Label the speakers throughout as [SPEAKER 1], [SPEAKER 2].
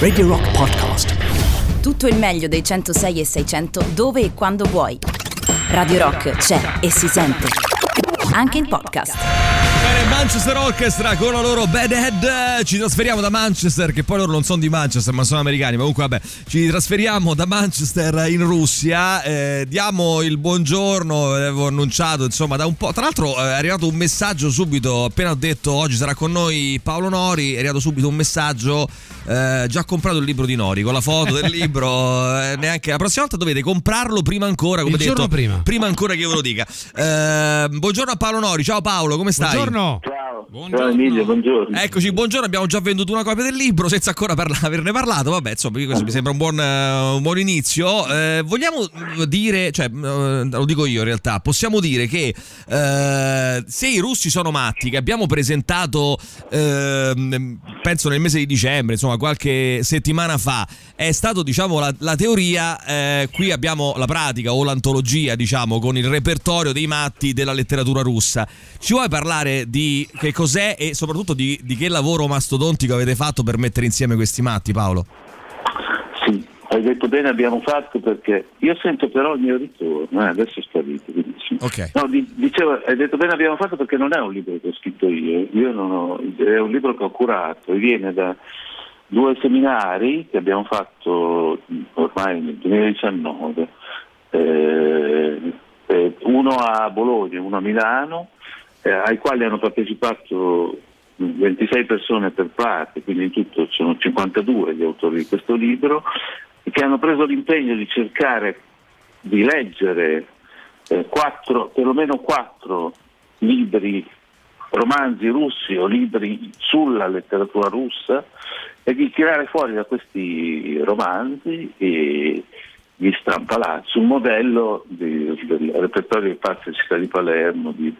[SPEAKER 1] Radio Rock Podcast.
[SPEAKER 2] Tutto il meglio dei 106 e 600 dove e quando vuoi. Radio Rock c'è e si sente. Anche in podcast.
[SPEAKER 3] Bene, Manchester Orchestra con la loro Bad Head. Ci trasferiamo da Manchester, che poi loro non sono di Manchester, ma sono americani. Ma comunque, vabbè, ci trasferiamo da Manchester in Russia. Eh, diamo il buongiorno, avevo annunciato, insomma, da un po'. Tra l'altro eh, è arrivato un messaggio subito, appena ho detto oggi sarà con noi Paolo Nori, è arrivato subito un messaggio. Eh, già comprato il libro di Nori con la foto del libro. eh, neanche la prossima volta dovete comprarlo prima ancora, come
[SPEAKER 4] Il giorno
[SPEAKER 3] detto,
[SPEAKER 4] prima.
[SPEAKER 3] prima ancora che io ve lo dica. Eh, buongiorno a Paolo Nori. Ciao Paolo, come stai?
[SPEAKER 4] Buongiorno.
[SPEAKER 5] Ciao,
[SPEAKER 4] Buongiorno.
[SPEAKER 5] ciao Emilio, buongiorno.
[SPEAKER 3] Eccoci, buongiorno, abbiamo già venduto una copia del libro senza ancora parla- averne parlato, vabbè insomma questo mi sembra un buon, eh, un buon inizio. Eh, vogliamo dire, cioè eh, lo dico io in realtà, possiamo dire che se i russi sono matti, che abbiamo presentato ehm, penso nel mese di dicembre, insomma qualche settimana fa, è stato diciamo la, la teoria, eh, qui abbiamo la pratica o l'antologia diciamo con il repertorio dei matti della letteratura russa. Ci vuoi parlare di che cos'è e soprattutto di, di che lavoro mastodontico avete fatto per mettere insieme questi matti, Paolo?
[SPEAKER 5] Sì, hai detto bene abbiamo fatto perché io sento però il mio ritorno, eh, adesso è sparito. quindi sì.
[SPEAKER 3] Ok.
[SPEAKER 5] No, di- dicevo, hai detto bene abbiamo fatto perché non è un libro che ho scritto io, io non ho, è un libro che ho curato e viene da due seminari che abbiamo fatto ormai nel 2019, eh, eh, uno a Bologna e uno a Milano, eh, ai quali hanno partecipato 26 persone per parte, quindi in tutto sono 52 gli autori di questo libro, che hanno preso l'impegno di cercare di leggere eh, quattro, perlomeno quattro libri, romanzi russi o libri sulla letteratura russa e di tirare fuori da questi romanzi e gli strampalati sul modello di- del repertorio di Pazzi Città di Palermo di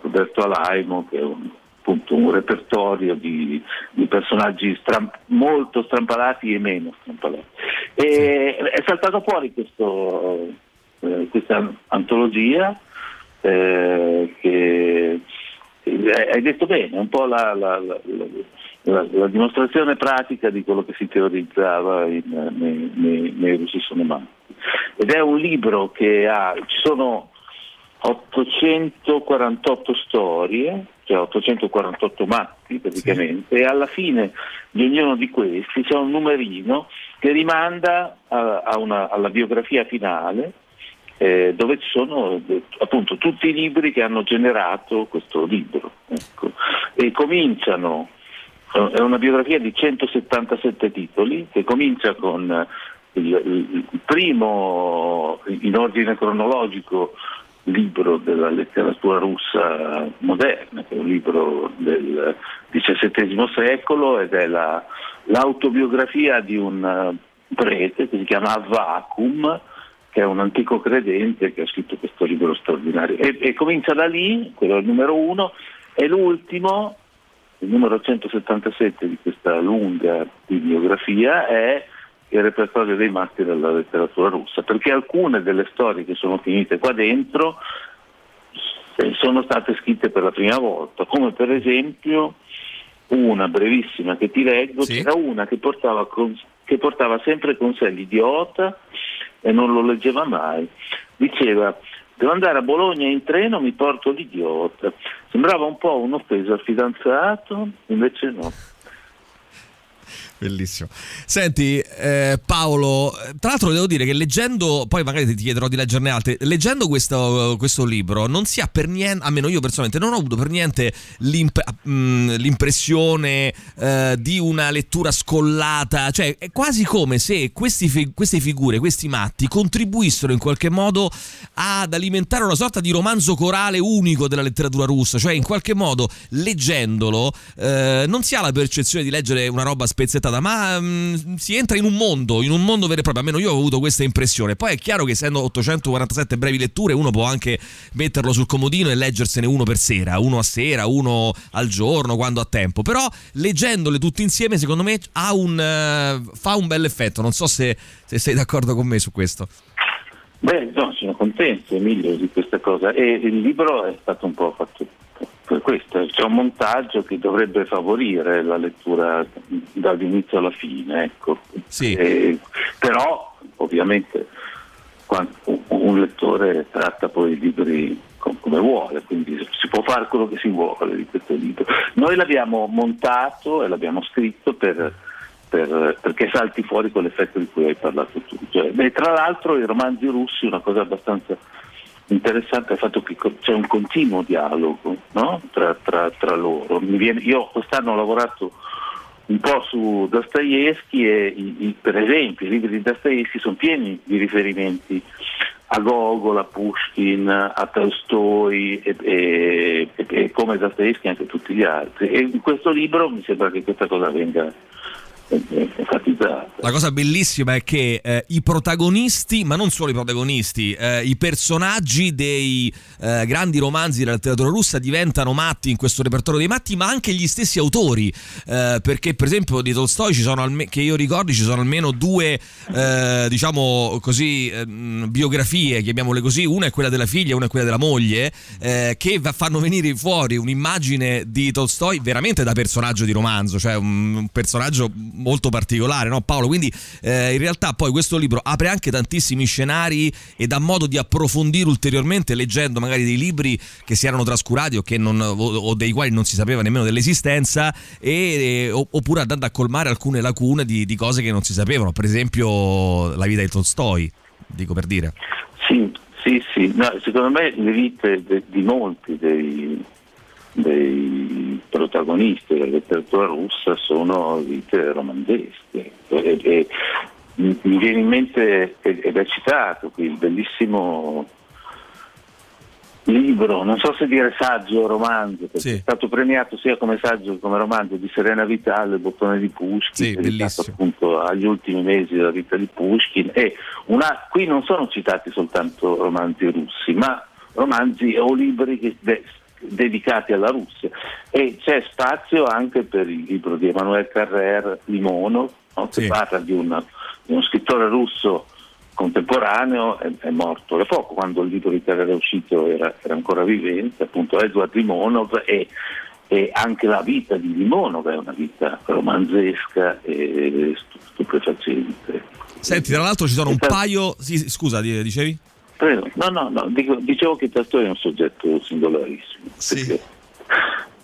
[SPEAKER 5] Roberto Alaimo che è un, appunto un repertorio di, di personaggi stram- molto strampalati e meno strampalati. E È saltato fuori questo, eh, questa antologia eh, che hai detto bene, è un po' la, la- la- la- dimostrazione pratica di quello che si teorizzava in- nei, nei, nei russi sono. Ed è un libro che ha, ci sono 848 storie, cioè 848 matti praticamente, e alla fine di ognuno di questi c'è un numerino che rimanda a- a una- alla biografia finale eh, dove ci sono eh, appunto tutti i libri che hanno generato questo libro. ecco. E cominciano, eh, è una biografia di 177 titoli che comincia con eh, il, il- primo in ordine cronologico libro della letteratura russa moderna, che è un libro del XVII secolo ed è la- l'autobiografia di un eh, prete che si chiama Avvacum, che è un antico credente che ha scritto questo libro straordinario. E, e comincia da lì, quello è il numero uno, e l'ultimo, il numero 177 di questa lunga bibliografia, è il repertorio dei matti della letteratura russa, perché alcune delle storie che sono finite qua dentro eh, sono state scritte per la prima volta, come per esempio una brevissima che ti leggo,
[SPEAKER 3] Sì.
[SPEAKER 5] c'era una che portava, con- che portava sempre con sé l'idiota e non lo leggeva mai. Diceva, devo andare a Bologna in treno, mi porto l'idiota. Sembrava un po' un'offesa al fidanzato, invece no.
[SPEAKER 3] Bellissimo. Senti, eh, Paolo, tra l'altro devo dire che leggendo, poi magari ti chiederò di leggerne altre, leggendo questo, questo libro non si ha per niente, almeno io personalmente non ho avuto per niente l'imp- mh, l'impressione eh, di una lettura scollata, cioè è quasi come se fi- queste figure, questi matti, contribuissero in qualche modo ad alimentare una sorta di romanzo corale unico della letteratura russa, cioè in qualche modo leggendolo eh, non si ha la percezione di leggere una roba spezzettata, ma mm, si entra in un mondo, in un mondo vero e proprio, almeno io ho avuto questa impressione. Poi è chiaro che essendo 847 brevi letture uno può anche metterlo sul comodino e leggersene uno per sera, uno a sera, uno al giorno, quando ha tempo, però leggendole tutte insieme secondo me un, eh, fa un bel effetto, non so se, se sei d'accordo con me su questo.
[SPEAKER 5] Beh, no, sono contento Emilio di questa cosa e il libro è stato un po' fatto questo, c'è un montaggio che dovrebbe favorire la lettura dall'inizio alla fine, ecco.
[SPEAKER 3] Sì.
[SPEAKER 5] Eh, però ovviamente un lettore tratta poi i libri come vuole, quindi si può fare quello che si vuole di questo libro. Noi l'abbiamo montato e l'abbiamo scritto per, per, perché salti fuori quell'effetto di cui hai parlato tu. Cioè, beh, tra l'altro i romanzi russi, una cosa abbastanza interessante il fatto che c'è un continuo dialogo no? tra, tra, tra, loro. Viene, io quest'anno ho lavorato un po' su Dostoevsky e i, i, per esempio i libri di Dostoevsky sono pieni di riferimenti a Gogol, a Pushkin, a Tolstoi e, e, e come Dostoevsky anche tutti gli altri. E in questo libro mi sembra che questa cosa venga
[SPEAKER 3] la cosa bellissima è che eh, i protagonisti, ma non solo i protagonisti, eh, i personaggi dei eh, grandi romanzi della letteratura russa diventano matti in questo repertorio dei matti, ma anche gli stessi autori, eh, perché per esempio di Tolstoi ci sono alme- che io ricordi ci sono almeno due eh, diciamo così ehm, biografie, chiamiamole così, una è quella della figlia, una è quella della moglie, eh, che fanno venire fuori un'immagine di Tolstoi veramente da personaggio di romanzo, cioè un, un personaggio molto particolare, no Paolo? Quindi eh, in realtà poi questo libro apre anche tantissimi scenari e dà modo di approfondire ulteriormente leggendo magari dei libri che si erano trascurati o, non, o, dei quali non si sapeva nemmeno dell'esistenza e, oppure andando a colmare alcune lacune di, di cose che non si sapevano, per esempio la vita di Tolstoi, dico per dire.
[SPEAKER 5] Sì, sì, sì, no, secondo me le vite de, di molti dei, dei protagonisti della letteratura russa sono vite romanzesche. E, e, mi viene in mente, ed è citato qui, il bellissimo libro, non so se dire saggio o romanzo, perché sì. è stato premiato sia come saggio che come romanzo di Serena Vitale, Il bottone di Pushkin, sì, dedicato appunto agli ultimi mesi della vita di Pushkin. E una, qui non sono citati soltanto romanzi russi, ma romanzi o libri che dedicati alla Russia e c'è spazio anche per il libro di Emanuele Carrer Limono no? che sì. parla di, una, di, uno scrittore russo contemporaneo è, è, morto da poco quando il libro di Carrer è uscito era, era ancora vivente appunto Edward Limonov e, e, anche la vita di Limonov è una vita romanzesca e stupefacente
[SPEAKER 3] Senti tra l'altro ci sono un paio sì, scusa dicevi?
[SPEAKER 5] Prego. No, no, no, dico, dicevo che Tolstoi è un soggetto singolarissimo.
[SPEAKER 3] Sì. Perché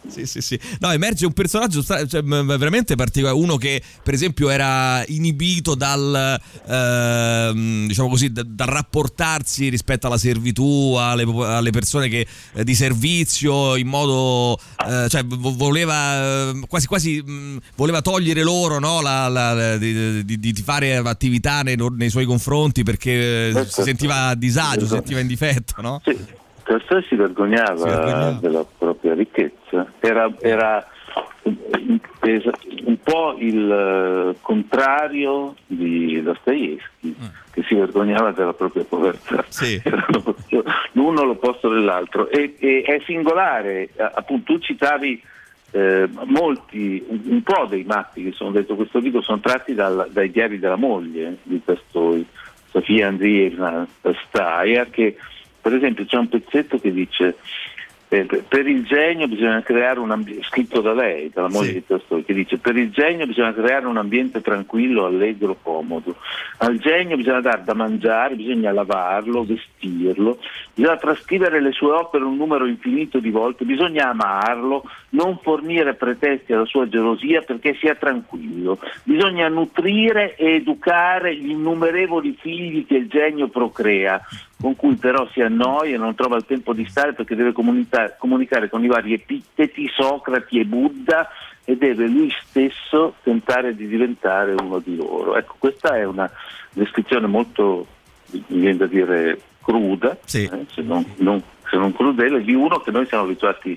[SPEAKER 3] sì, sì, sì. No, emerge un personaggio cioè, veramente particolare. Uno che, per esempio, era inibito dal, eh, diciamo così, da, dal rapportarsi rispetto alla servitù, alle, alle persone che, eh, di servizio, in modo. Eh, cioè, voleva quasi quasi mh, voleva togliere loro no, la, la, di, di, di, fare attività nei, nei suoi confronti perché si certo. sentiva a disagio, si sentiva in difetto, no?
[SPEAKER 5] Sì. Tolstoi si vergognava, si vergognava, della propria ricchezza, era, era un po' il eh, contrario di Dostoevsky, mm. che si vergognava della propria povertà.
[SPEAKER 3] Sì.
[SPEAKER 5] L'uno l'opposto dell'altro. E, e, è singolare, appunto tu citavi eh, molti, un, un, po' dei matti che sono dentro questo libro sono tratti dal, dai diari della moglie di Tolstoi, Sofia Andrievna Staia, che per esempio c'è un pezzetto che dice eh, per il genio bisogna creare un ambiente, scritto da lei, dalla moglie sì. di Tolstoi, che dice per il genio bisogna creare un ambiente tranquillo, allegro, comodo. Al genio bisogna dar da mangiare, bisogna lavarlo, vestirlo, bisogna trascrivere le sue opere un numero infinito di volte, bisogna amarlo, non fornire pretesti alla sua gelosia perché sia tranquillo, bisogna nutrire e educare gli innumerevoli figli che il genio procrea con cui però si annoia e non trova il tempo di stare perché deve comunicare con i vari epiteti, Socrati e Buddha e deve lui stesso tentare di diventare uno di loro. Ecco, questa è una descrizione molto, mi viene da dire, cruda,
[SPEAKER 3] sì. eh,
[SPEAKER 5] se, non, non, se, non, crudele, di uno che noi siamo abituati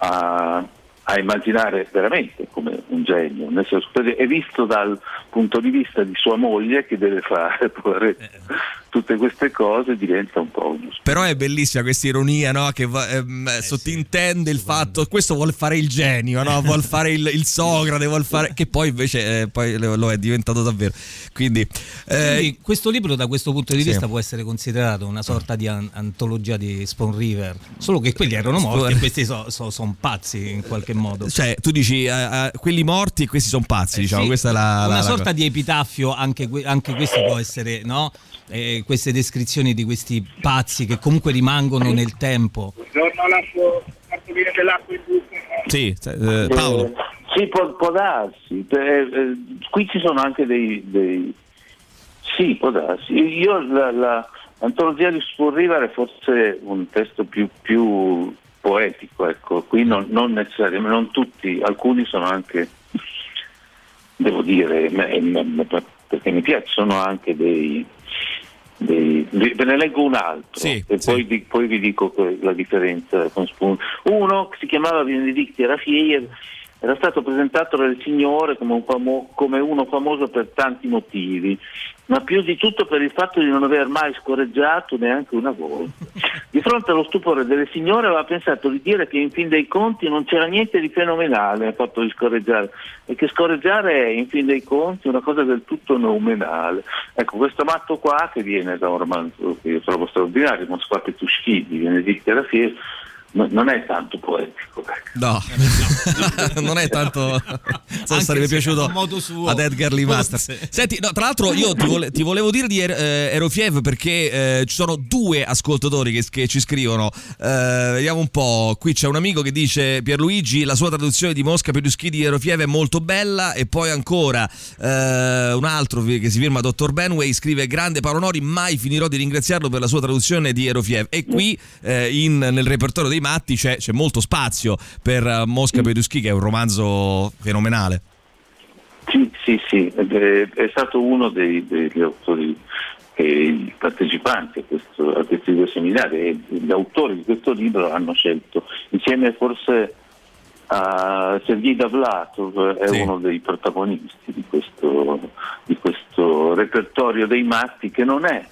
[SPEAKER 5] a, a immaginare veramente come un genio, nel senso, è visto dal punto di vista di sua moglie che deve fare, poveretto. Eh tutte queste cose diventa un po' uno
[SPEAKER 3] Però è bellissima questa ironia, no? Che va, ehm, eh, sottintende sì, il fatto questo vuol fare il genio, no? vuol fare il, il Socrate, vuol fare che poi invece eh, poi lo è diventato davvero. Quindi,
[SPEAKER 4] eh, Quindi, questo libro da questo punto di vista sì. può essere considerato una sorta di an- antologia di Spawn River, solo che quelli erano morti e questi sono so, so pazzi in qualche modo.
[SPEAKER 3] Cioè, tu dici uh, quelli morti e questi sono pazzi, eh, diciamo,
[SPEAKER 4] sì,
[SPEAKER 3] questa è la,
[SPEAKER 4] una
[SPEAKER 3] la,
[SPEAKER 4] sorta
[SPEAKER 3] la...
[SPEAKER 4] di epitaffio, anche, anche questo può essere, no? eh, queste descrizioni di questi pazzi che comunque rimangono nel tempo.
[SPEAKER 6] Buongiorno, lascio partorire dell'acqua in buca.
[SPEAKER 3] Sì, eh, Paolo. Eh,
[SPEAKER 5] sì, può, può darsi. Eh, eh, qui ci sono anche dei, dei... Sì, può darsi. Io la, la, l'antologia di Spurriver è forse un testo più, più poetico, ecco. Qui non, non necessariamente, non tutti, alcuni sono anche, devo dire, perché mi piacciono anche dei dei, ve ne leggo un altro sì, e sì. Poi, poi, vi dico la differenza con Spoon. Uno si chiamava Benedicti Rafiev era stato presentato dal Signore come, un famo- come, uno famoso per tanti motivi, ma più di tutto per il fatto di non aver mai scorreggiato neanche una volta. Di fronte allo stupore delle signore aveva pensato di dire che in fin dei conti non c'era niente di fenomenale nel fatto di scorreggiare e che scorreggiare è in fin dei conti una cosa del tutto nominale. Ecco, questo matto qua che viene da un romanzo che io trovo straordinario, Moskva Petuschini, viene di Non è tanto poetico. Ecco.
[SPEAKER 3] No, non è tanto. So, sarebbe piaciuto ad Edgar Lee Master. Senti, no, tra l'altro, io ti, vole, ti, volevo dire di er, eh, Erofiev perché eh, ci sono due ascoltatori che, che ci scrivono. Eh, vediamo un po'. Qui c'è un amico che dice: Pierluigi, la sua traduzione di Mosca Peduschi di Erofiev è molto bella. E poi ancora eh, un altro che si firma Dr. Benway scrive: Grande Paolo Nori, mai finirò di ringraziarlo per la sua traduzione di Erofiev. E qui eh, in, nel repertorio dei dei matti c'è, c'è molto spazio per uh, Mosca Peduschi che è un romanzo fenomenale.
[SPEAKER 5] Sì, sì, sì, è, stato uno dei, degli autori i partecipanti a, questo, a, questi due seminari e gli autori di questo libro hanno scelto, insieme forse a Sergei Davlatov, è sì. uno dei protagonisti di questo, di questo repertorio dei matti che non è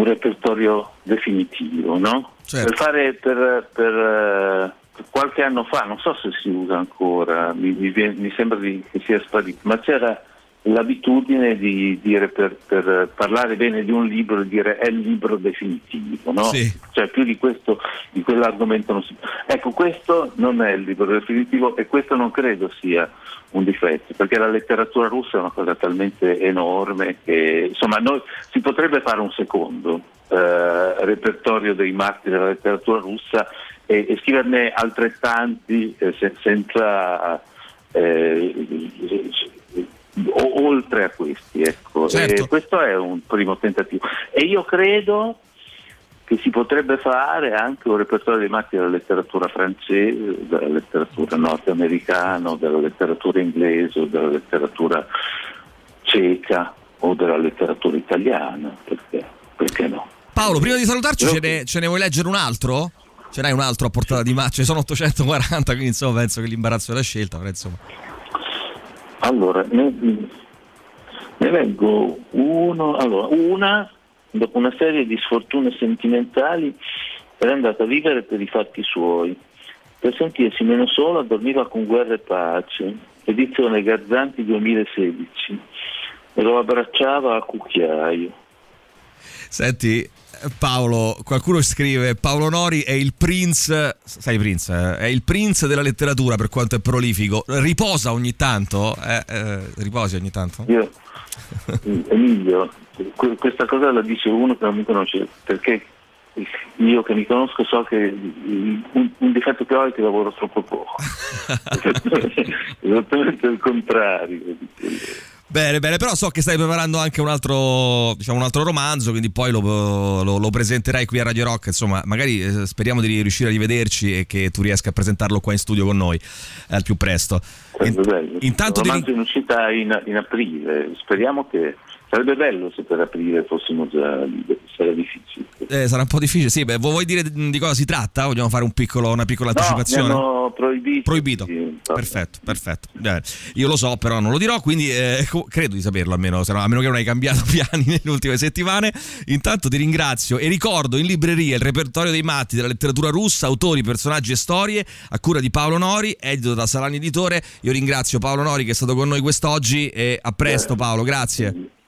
[SPEAKER 5] un repertorio definitivo, no? Certo. Per fare per, per, per, eh, qualche anno fa, non so se si usa ancora, mi, mi, mi sembra di, che sia sparito, ma c'era l'abitudine di dire per, per, parlare bene di un libro dire è il libro definitivo, no?
[SPEAKER 3] Sì.
[SPEAKER 5] Cioè più di questo, di quell'argomento non si Ecco, questo non è il libro definitivo e questo non credo sia un difetto, perché la letteratura russa è una cosa talmente enorme che insomma noi, si potrebbe fare un secondo eh, repertorio dei martiri della letteratura russa e, e scriverne altrettanti eh, se, senza eh, oltre a questi. Ecco.
[SPEAKER 3] Certo.
[SPEAKER 5] questo è un primo tentativo. E io credo che si potrebbe fare anche un repertorio dei matti della letteratura francese, della letteratura nordamericana, della letteratura inglese, della letteratura ceca o della letteratura italiana, perché, perché no?
[SPEAKER 3] Paolo, prima di salutarci ce ne, ce ne vuoi leggere un altro? Ce n'hai un altro a portata di ne sono 840, quindi insomma penso che l'imbarazzo è la scelta, però insomma...
[SPEAKER 5] Allora, ne, ne leggo uno, allora, una, dopo una serie di sfortune sentimentali, era andata a vivere per i fatti suoi. Per sentirsi meno sola dormiva con Guerra e Pace, edizione Garzanti 2016, e lo abbracciava a cucchiaio.
[SPEAKER 3] Senti, Paolo, qualcuno scrive Paolo Nori è il prince, sai Prince, eh? è il prince della letteratura per quanto è prolifico. Riposa ogni tanto? Eh, eh, riposi ogni tanto?
[SPEAKER 5] Io, Emilio, questa cosa la dice uno che non mi conosce, perché io che mi conosco so che un, un difetto che ho è che lavoro troppo poco. Esattamente il contrario.
[SPEAKER 3] Bene, bene, però so che stai preparando anche un altro, diciamo, un altro romanzo, quindi poi lo, lo, lo, presenterai qui a Radio Rock, insomma, magari eh, speriamo di riuscire a rivederci e che tu riesca a presentarlo qua in studio con noi eh, al più presto.
[SPEAKER 5] In, intanto il romanzo devi... in uscita in, in aprile, speriamo che Sarebbe bello se per aprire fossimo già liberi, sarà difficile.
[SPEAKER 3] Eh, sarà un po' difficile, sì. Beh, vuoi dire di cosa si tratta? Vogliamo fare un piccolo, una piccola anticipazione?
[SPEAKER 5] No, proibito.
[SPEAKER 3] Proibito.
[SPEAKER 5] Sì,
[SPEAKER 3] perfetto, perfetto. Eh, io lo so, però non lo dirò, quindi eh, credo di saperlo almeno, no, a meno che non hai cambiato piani nelle ultime settimane. Intanto ti ringrazio e ricordo in libreria il repertorio dei matti della letteratura russa, autori, personaggi e storie, a cura di Paolo Nori, edito da Salani Editore. Io ringrazio Paolo Nori che è stato con noi quest'oggi e a presto Paolo, grazie.